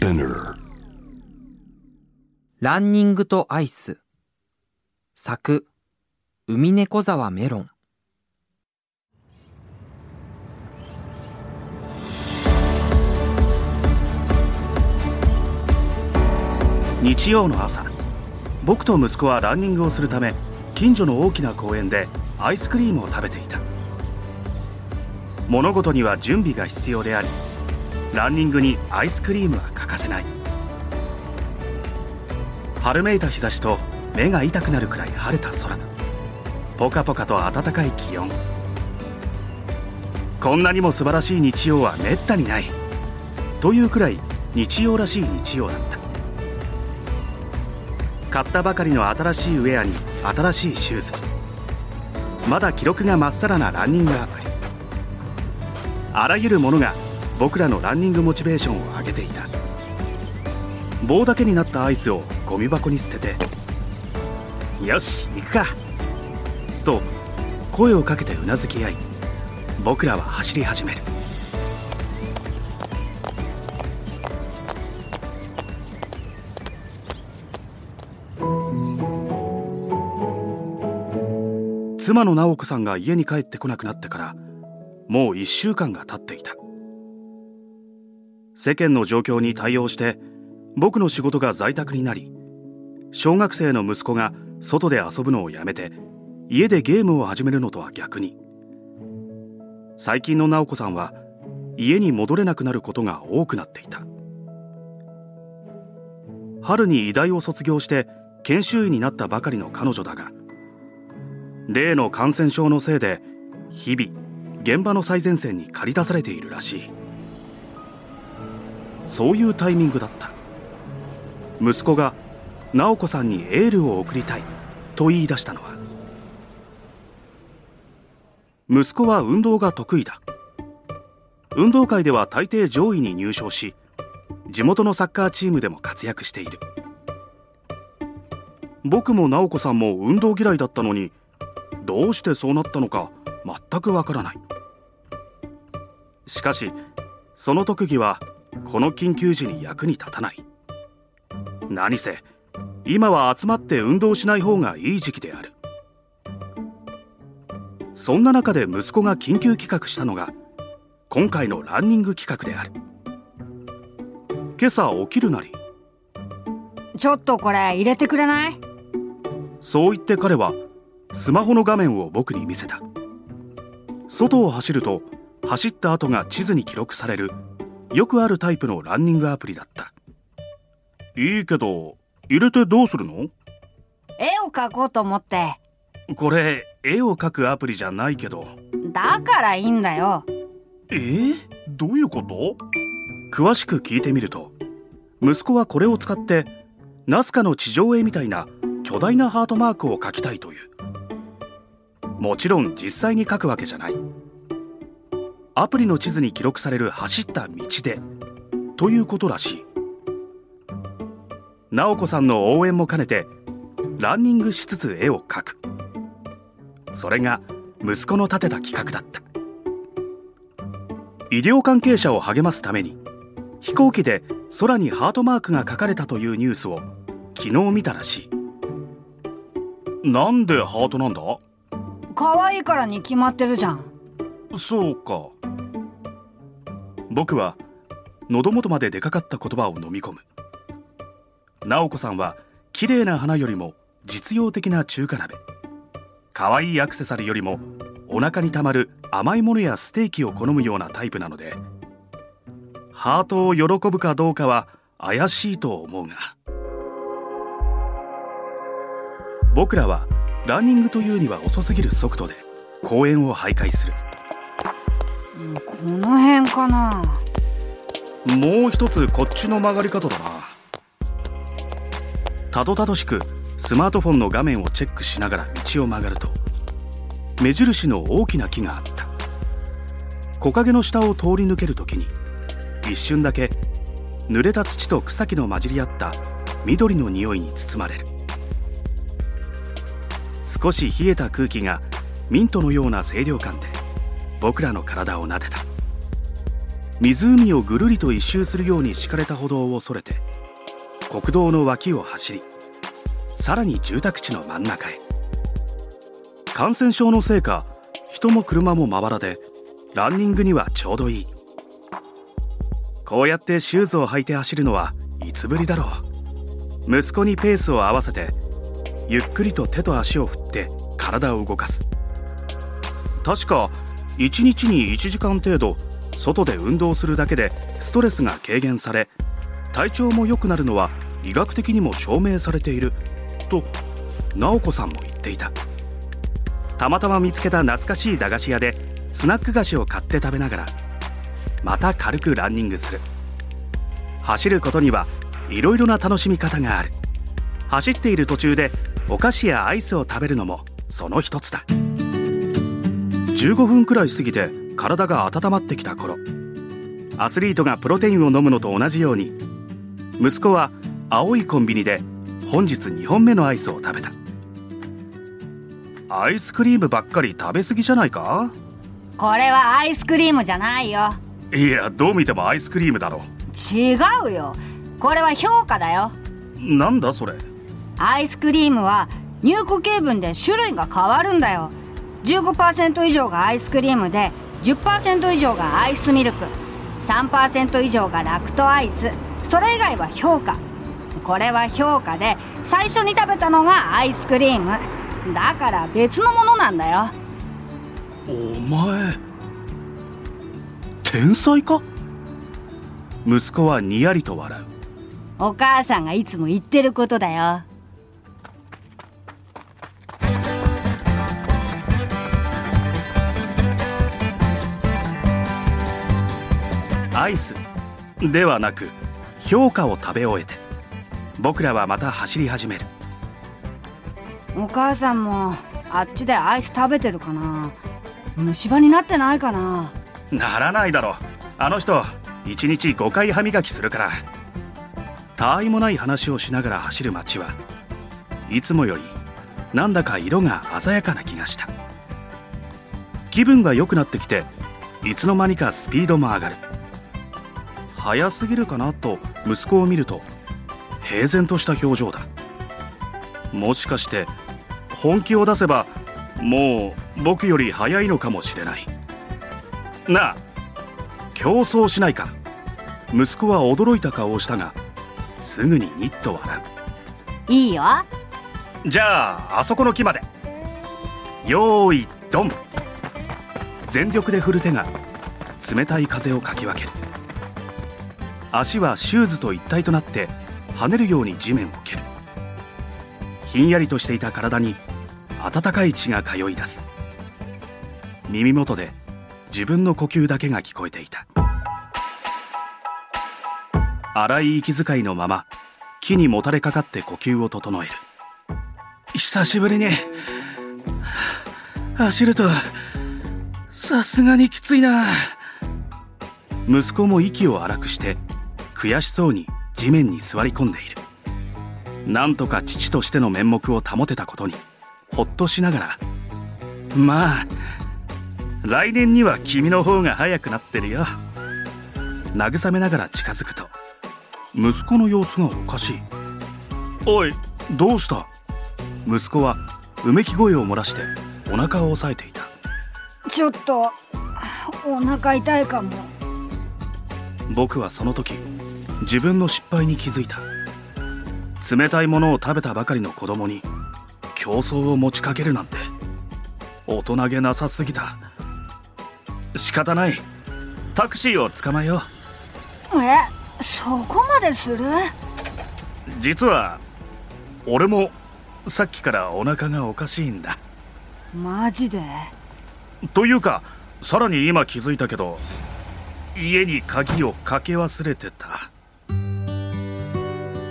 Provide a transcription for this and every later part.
Spinner. ランニングとアイス。作海猫沢メロン。日曜の朝。僕と息子はランニングをするため近所の大きな公園でアイスクリームを食べていた。物事には準備が必要でありランニングにアイスクリームは欠かせない。春めいた日差しと目が痛くなるくらい晴れた空。ポカポカと暖かい気温。こんなにも素晴らしい日曜はめったにない。というくらい日曜らしい日曜だった。買ったばかりの新しいウェアに新しいシューズ。まだ記録がまっさらなランニングアプリ。あらゆるものが僕らのランニングモチベーションを上げていた棒だけになったアイスをゴミ箱に捨てて「よし行くか!」と声をかけてうなずき合い僕らは走り始める妻の直子さんが家に帰ってこなくなってからもう1週間が経っていた世間の状況に対応して僕の仕事が在宅になり小学生の息子が外で遊ぶのをやめて家でゲームを始めるのとは逆に。最近の直子さんは家に戻れなくなることが多くなっていた。春に医大を卒業して研修医になったばかりの彼女だが例の感染症のせいで日々現場の最前線に駆り出されているらしい。そういうタイミングだった。息子が直子さんにエールを送りたいと言い出したのは。息子は運動が得意だ。運動会では大抵上位に入賞し地元のサッカーチームでも活躍している。僕も直子さんも運動嫌いだったのにどうしてそうなったのか全くわからない。しかしその特技はこの緊急時に役に立たない。何せ今は集まって運動しない方がいい時期である。そんな中で息子が緊急企画したのが今回のランニング企画である。今朝起きるなり。ちょっとこれ入れてくれない？そう言って彼はスマホの画面を僕に見せた外を走ると走った後が地図に記録されるよくあるタイプのランニングアプリだった。いいけど入れてどうするの？絵を描こうと思って。これ絵を描くアプリじゃないけど。だからいいんだよ。え？ー、どういうこと？詳しく聞いてみると息子はこれを使ってナスカの地上絵みたいな巨大なハートマークを描きたいという。もちろん実際に描くわけじゃないアプリの地図に記録される走った道でということらしい。直子さんの応援も兼ねてランニングしつつ絵を描く。それが息子の立てた企画だった。医療関係者を励ますために飛行機で空にハートマークが書かれたというニュースを昨日見たらしい。なんでハートなんだ？可愛いからに決まってるじゃん。そうか僕は喉元まで出かかった言葉を飲み込む。直子さんは綺麗な花よりも実用的な中華鍋。可愛いアクセサリーよりもお腹にたまる甘いものやステーキを好むようなタイプなのでハートを喜ぶかどうかは怪しいと思うが。僕らはランニングというには遅すぎる速度で公園を徘徊する。この辺かな。もう一つこっちの曲がり方だな。たどたどしくスマートフォンの画面をチェックしながら道を曲がると目印の大きな木があった。木陰の下を通り抜けるときに一瞬だけ濡れた土と草木の混じり合った緑の匂いに包まれる。少し冷えた空気がミントのような清涼感で僕らの体を撫でた。湖をぐるりと一周するように敷かれた歩道をそれて国道の脇を走りさらに住宅地の真ん中へ。感染症のせいか人も車もまばらでランニングにはちょうどいい。こうやってシューズを履いて走るのはいつぶりだろう。息子にペースを合わせてゆっくりと手と足を振って体を動かす。確か1日に1時間程度外で運動するだけでストレスが軽減され体調も良くなるのは医学的にも証明されていると直子さんも言っていた。たまたま見つけた懐かしい駄菓子屋でスナック菓子を買って食べながらまた軽くランニングする。走ることにはいろいろな楽しみ方がある。走っている途中でお菓子やアイスを食べるのもその一つだ。15分くらい過ぎて体が温まってきた頃アスリートがプロテインを飲むのと同じように息子は青いコンビニで本日2本目のアイスを食べた。アイスクリームばっかり食べ過ぎじゃないか？これはアイスクリームじゃないよ。いやどう見てもアイスクリームだろ。違うよ。これは評価だよ。なんだそれ？アイスクリームは入固形分で種類が変わるんだよ15%以上がアイスクリームで10%以上がアイスミルク3%以上がラクトアイス。それ以外は評価。これは評価で最初に食べたのがアイスクリーム。だから別のものなんだよ。お前天才か？息子はにやりと笑う。お母さんがいつも言ってることだよアイス。ではなく評価を食べ終えて。僕らはまた走り始める。お母さんもあっちでアイス食べてるかな。虫歯になってないかな。ならないだろあの人1日5回歯磨きするから。たわいもない話をしながら走る街はいつもよりなんだか色が鮮やかな気がした。気分が良くなってきていつの間にかスピードも上がる早すぎるかなと息子を見ると平然とした表情だ。もしかして本気を出せばもう僕より早いのかもしれない。なあ競争しないか。息子は驚いた顔をしたがすぐにニッと笑う。いいよ。じゃああそこの木まで。よーいドン。全力で振る手が冷たい風をかき分ける足はシューズと一体となって跳ねるように地面を蹴る。ひんやりとしていた体に温かい血が通い出す。耳元で自分の呼吸だけが聞こえていた。荒い息遣いのまま木にもたれかかって呼吸を整える。久しぶりに走るとさすがにきついな。息子も息を荒くして悔しそうに地面に座り込んでいる。なんとか父としての面目を保てたことにほっとしながらまあ来年には君の方が早くなってるよ。慰めながら近づくと息子の様子がおかしい。おいどうした？息子はうめき声を漏らしてお腹を押さえていた。ちょっとお腹痛いかも。僕はその時自分の失敗に気づいた。冷たいものを食べたばかりの子供に競争を持ちかけるなんて大人げなさすぎた。仕方ない。タクシーを捕まえよう。えそこまでする？実は俺もさっきからお腹がおかしいんだ。マジで？というかさらに今気づいたけど家に鍵をかけ忘れてた。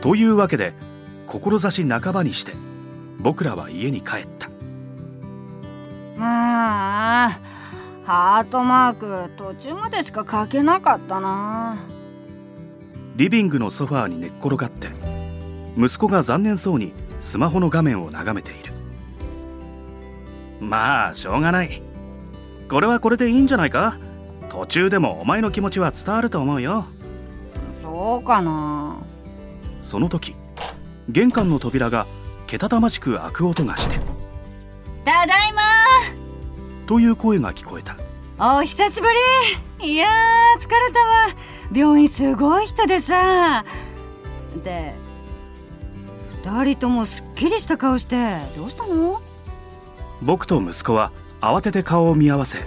というわけで志半ばにして僕らは家に帰った。まあハートマーク途中までしか書けなかったな。リビングのソファーに寝っ転がって息子が残念そうにスマホの画面を眺めている。まあしょうがない。これはこれでいいんじゃないか？途中でもお前の気持ちは伝わると思うよ。そうかな。その時玄関の扉がけたたましく開く音がしてただいま。という声が聞こえた。お久しぶり。いやー疲れたわ。病院すごい人でさ。で二人ともすっきりした顔してどうしたの？僕と息子は慌てて顔を見合わせ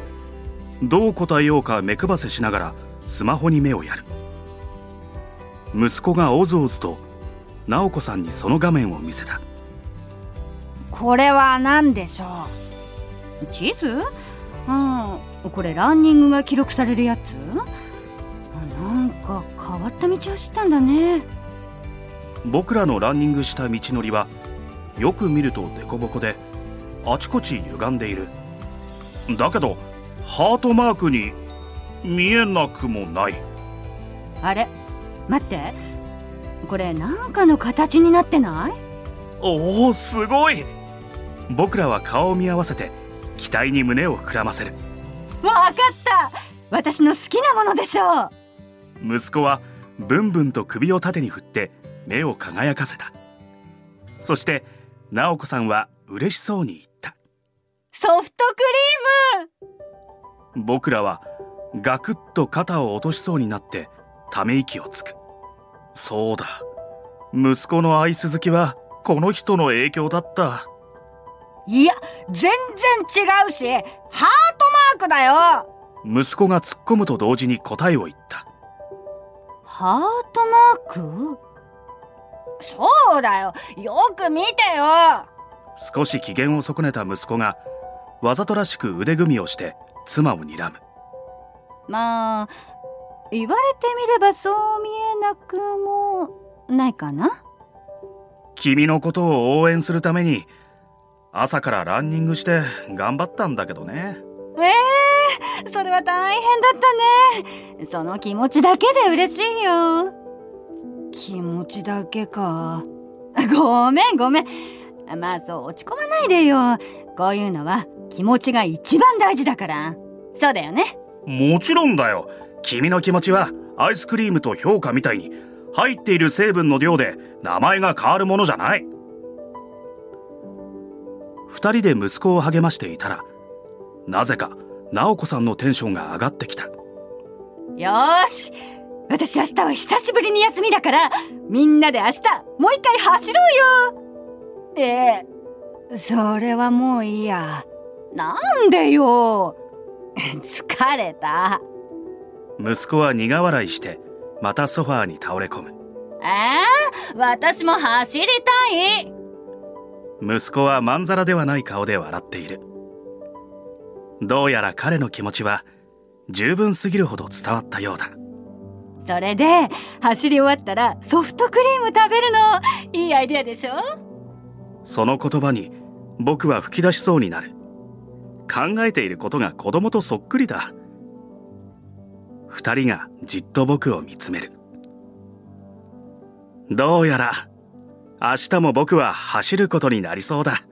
どう答えようか目くばせしながらスマホに目をやる。息子がおずおずと直子さんにその画面を見せた。これは何でしょう？地図？うん。これランニングが記録されるやつ？なんか変わった道を知ったんだね。僕らのランニングした道のりはよく見ると凸凹であちこち歪んでいる。だけどハートマークに見えなくもない。あれ？待って。これなんかの形になってない？おおすごい。僕らは顔を見合わせて期待に胸を膨らませる。わかった。私の好きなものでしょう。息子はブンブンと首を縦に振って目を輝かせた。そして直子さんは嬉しそうに言った。ソフトクリーム僕らはガクッと肩を落としそうになってため息をつく。そうだ。息子のアイス好きはこの人の影響だった。いや全然違うしハートマークだよ。息子が突っ込むと同時に答えを言った。ハートマーク？そうだよ。よく見てよ。少し機嫌を損ねた息子がわざとらしく腕組みをして妻を睨む。まあ言われてみればそう見えなくもないかな。君のことを応援するために朝からランニングして頑張ったんだけどね。えー、それは大変だったね。その気持ちだけで嬉しいよ。気持ちだけか。ごめんごめん。まあそう落ち込まないでよ。こういうのは気持ちが一番大事だから。そうだよね。もちろんだよ。君の気持ちはアイスクリームと評価みたいに入っている成分の量で名前が変わるものじゃない。二人で息子を励ましていたらなぜか直子さんのテンションが上がってきた。よし。私明日は久しぶりに休みだからみんなで明日もう一回走ろうよ。えそれはもういいやなんでよ。疲れた。息子は苦笑いしてまたソファーに倒れ込む。えー、私も走りたい。息子はまんざらではない顔で笑っている。どうやら彼の気持ちは十分すぎるほど伝わったようだ。それで走り終わったらソフトクリーム食べるの？いいアイデアでしょ？その言葉に僕は吹き出しそうになる考えていることが子供とそっくりだ。2人がじっと僕を見つめる。どうやら明日も僕は走ることになりそうだ。